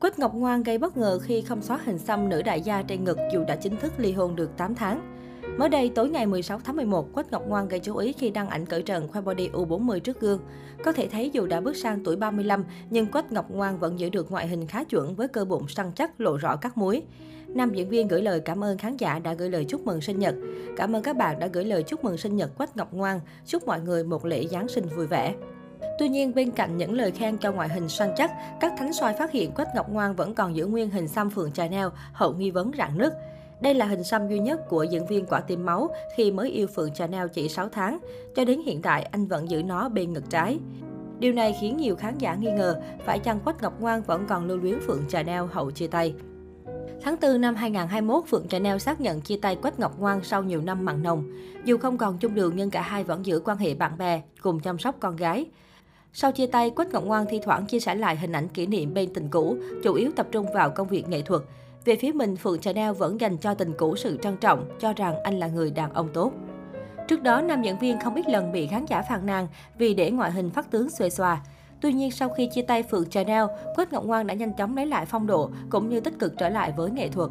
Quách Ngọc Ngoan gây bất ngờ khi không xóa hình xăm nữ đại gia trên ngực dù đã chính thức ly hôn được 8 tháng. Mới đây, tối ngày 16 tháng 11, Quách Ngọc Ngoan gây chú ý khi đăng ảnh cởi trần khoe body U40 trước gương. Có thể thấy dù đã bước sang tuổi 35, nhưng Quách Ngọc Ngoan vẫn giữ được ngoại hình khá chuẩn với cơ bụng săn chắc, lộ rõ các múi. Nam diễn viên gửi lời cảm ơn khán giả đã gửi lời chúc mừng sinh nhật. Cảm ơn các bạn đã gửi lời chúc mừng sinh nhật Quách Ngọc Ngoan. Chúc mọi người một lễ Giáng sinh vui vẻ. Tuy nhiên, bên cạnh những lời khen cho ngoại hình săn chắc, các thánh soi phát hiện Quách Ngọc Ngoan vẫn còn giữ nguyên hình xăm phượng Chanel, hậu nghi vấn rạn nứt. Đây là hình xăm duy nhất của diễn viên quả tim máu khi mới yêu Phượng Chanel chỉ 6 tháng. Cho đến hiện tại, anh vẫn giữ nó bên ngực trái. Điều này khiến nhiều khán giả nghi ngờ, phải chăng Quách Ngọc Ngoan vẫn còn lưu luyến Phượng Chanel hậu chia tay. Tháng 4 năm 2021, Phượng Chanel xác nhận chia tay Quách Ngọc Ngoan sau nhiều năm mặn nồng. Dù không còn chung đường nhưng cả hai vẫn giữ quan hệ bạn bè, cùng chăm sóc con gái. Sau chia tay, Quách Ngọc Ngoan thi thoảng chia sẻ lại hình ảnh kỷ niệm bên tình cũ, chủ yếu tập trung vào công việc nghệ thuật. Về phía mình, Phượng Chanel vẫn dành cho tình cũ sự trân trọng, cho rằng anh là người đàn ông tốt. Trước đó, nam diễn viên không ít lần bị khán giả phàn nàn vì để ngoại hình phát tướng xuề xòa. Tuy nhiên, sau khi chia tay Phượng Chanel, Quách Ngọc Ngoan đã nhanh chóng lấy lại phong độ, cũng như tích cực trở lại với nghệ thuật.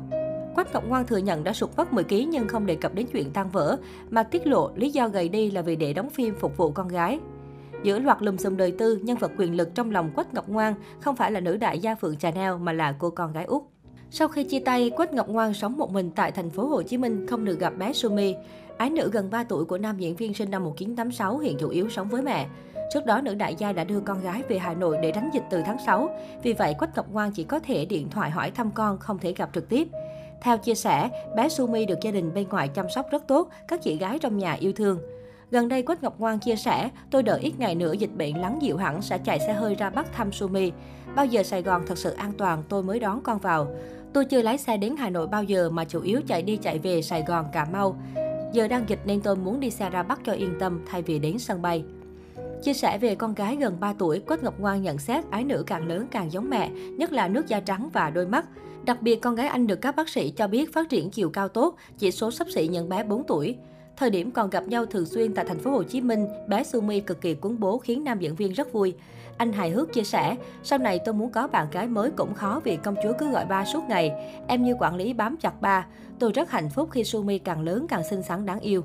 Quách Ngọc Ngoan thừa nhận đã sụt mất 10 kg nhưng không đề cập đến chuyện tan vỡ, mà tiết lộ lý do gầy đi là vì để đóng phim phục vụ con gái. Giữa loạt lùm xùm đời tư, nhân vật quyền lực trong lòng Quách Ngọc Ngoan không phải là nữ đại gia Phượng Trà Neo mà là cô con gái út. Sau khi chia tay, Quách Ngọc Ngoan sống một mình tại thành phố Hồ Chí Minh, không được gặp bé Sumi. Ái nữ gần 3 tuổi của nam diễn viên sinh năm 1986 hiện chủ yếu sống với mẹ. Trước đó, nữ đại gia đã đưa con gái về Hà Nội để đánh dịch từ tháng 6. Vì vậy, Quách Ngọc Ngoan chỉ có thể điện thoại hỏi thăm con, không thể gặp trực tiếp. Theo chia sẻ, bé Sumi được gia đình bên ngoài chăm sóc rất tốt, các chị gái trong nhà yêu thương. Gần đây, Quách Ngọc Ngoan chia sẻ, tôi đợi ít ngày nữa dịch bệnh lắng dịu hẳn sẽ chạy xe hơi ra Bắc thăm Sumi. Bao giờ Sài Gòn thật sự an toàn, tôi mới đón con vào. Tôi chưa lái xe đến Hà Nội bao giờ mà chủ yếu chạy đi chạy về Sài Gòn, Cà Mau. Giờ đang dịch nên tôi muốn đi xe ra Bắc cho yên tâm thay vì đến sân bay. Chia sẻ về con gái gần 3 tuổi, Quách Ngọc Ngoan nhận xét ái nữ càng lớn càng giống mẹ, nhất là nước da trắng và đôi mắt. Đặc biệt, con gái anh được các bác sĩ cho biết phát triển chiều cao tốt, chỉ số sắp xỉ nhận bé 4 tuổi. Thời điểm còn gặp nhau thường xuyên tại thành phố Hồ Chí Minh, bé Sumi cực kỳ cuốn bố khiến nam diễn viên rất vui. Anh hài hước chia sẻ, sau này tôi muốn có bạn gái mới cũng khó vì công chúa cứ gọi ba suốt ngày. Em như quản lý bám chặt ba. Tôi rất hạnh phúc khi Sumi càng lớn càng xinh xắn đáng yêu.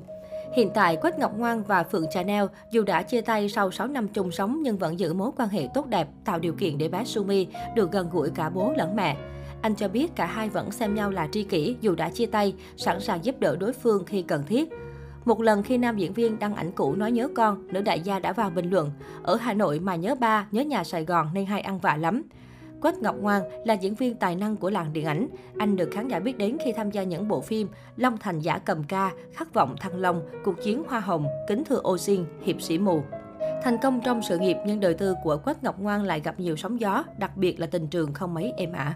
Hiện tại, Quách Ngọc Ngoan và Phượng Chanel dù đã chia tay sau 6 năm chung sống nhưng vẫn giữ mối quan hệ tốt đẹp, tạo điều kiện để bé Sumi được gần gũi cả bố lẫn mẹ. Anh cho biết cả hai vẫn xem nhau là tri kỷ dù đã chia tay, sẵn sàng giúp đỡ đối phương khi cần thiết. Một lần khi nam diễn viên đăng ảnh cũ nói nhớ con, nữ đại gia đã vào bình luận. Ở Hà Nội mà nhớ ba, nhớ nhà Sài Gòn nên hay ăn vạ lắm. Quách Ngọc Ngoan là diễn viên tài năng của làng điện ảnh. Anh được khán giả biết đến khi tham gia những bộ phim Long Thành Giả Cầm Ca, Khát vọng Thăng Long, Cuộc chiến Hoa Hồng, Kính Thưa Ô Xin, Hiệp sĩ Mù. Thành công trong sự nghiệp nhưng đời tư của Quách Ngọc Ngoan lại gặp nhiều sóng gió, đặc biệt là tình trường không mấy êm ả.